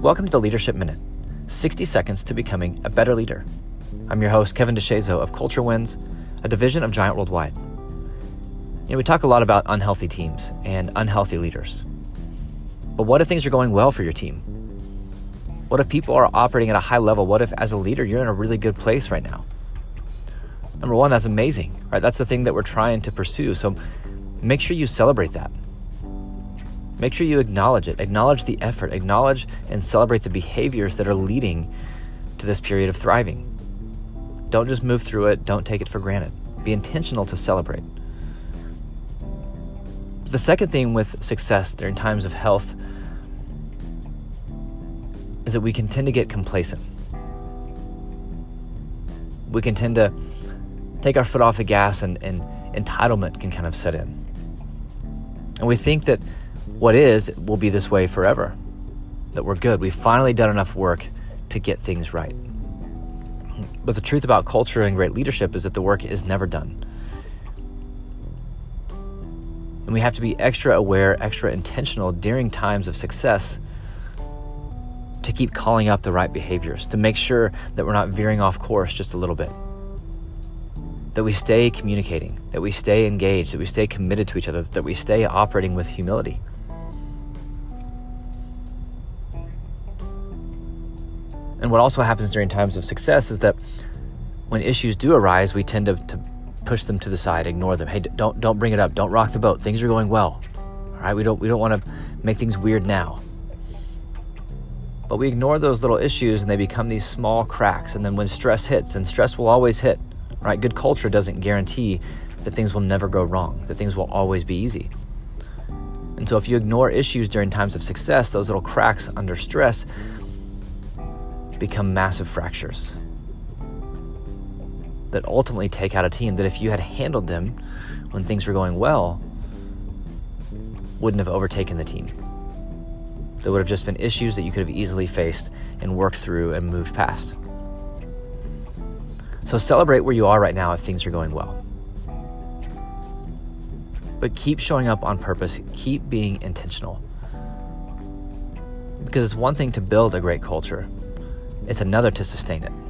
Welcome to the Leadership Minute 60 seconds to becoming a better leader. I'm your host, Kevin DeShazo of Culture Wins, a division of Giant Worldwide. You know, we talk a lot about unhealthy teams and unhealthy leaders. But what if things are going well for your team? What if people are operating at a high level? What if, as a leader, you're in a really good place right now? Number one, that's amazing, right? That's the thing that we're trying to pursue. So make sure you celebrate that. Make sure you acknowledge it, acknowledge the effort, acknowledge and celebrate the behaviors that are leading to this period of thriving. Don't just move through it, don't take it for granted. Be intentional to celebrate. The second thing with success during times of health is that we can tend to get complacent. We can tend to take our foot off the gas and, and entitlement can kind of set in. And we think that what is will be this way forever. That we're good. We've finally done enough work to get things right. But the truth about culture and great leadership is that the work is never done. And we have to be extra aware, extra intentional during times of success to keep calling up the right behaviors, to make sure that we're not veering off course just a little bit. That we stay communicating, that we stay engaged, that we stay committed to each other, that we stay operating with humility. And what also happens during times of success is that when issues do arise, we tend to, to push them to the side, ignore them. Hey, don't don't bring it up. Don't rock the boat. Things are going well. All right, we don't we don't want to make things weird now. But we ignore those little issues and they become these small cracks. And then when stress hits, and stress will always hit, right? Good culture doesn't guarantee that things will never go wrong, that things will always be easy. And so if you ignore issues during times of success, those little cracks under stress become massive fractures that ultimately take out a team that if you had handled them when things were going well wouldn't have overtaken the team. There would have just been issues that you could have easily faced and worked through and moved past. So celebrate where you are right now if things are going well. But keep showing up on purpose. Keep being intentional. Because it's one thing to build a great culture it's another to sustain it.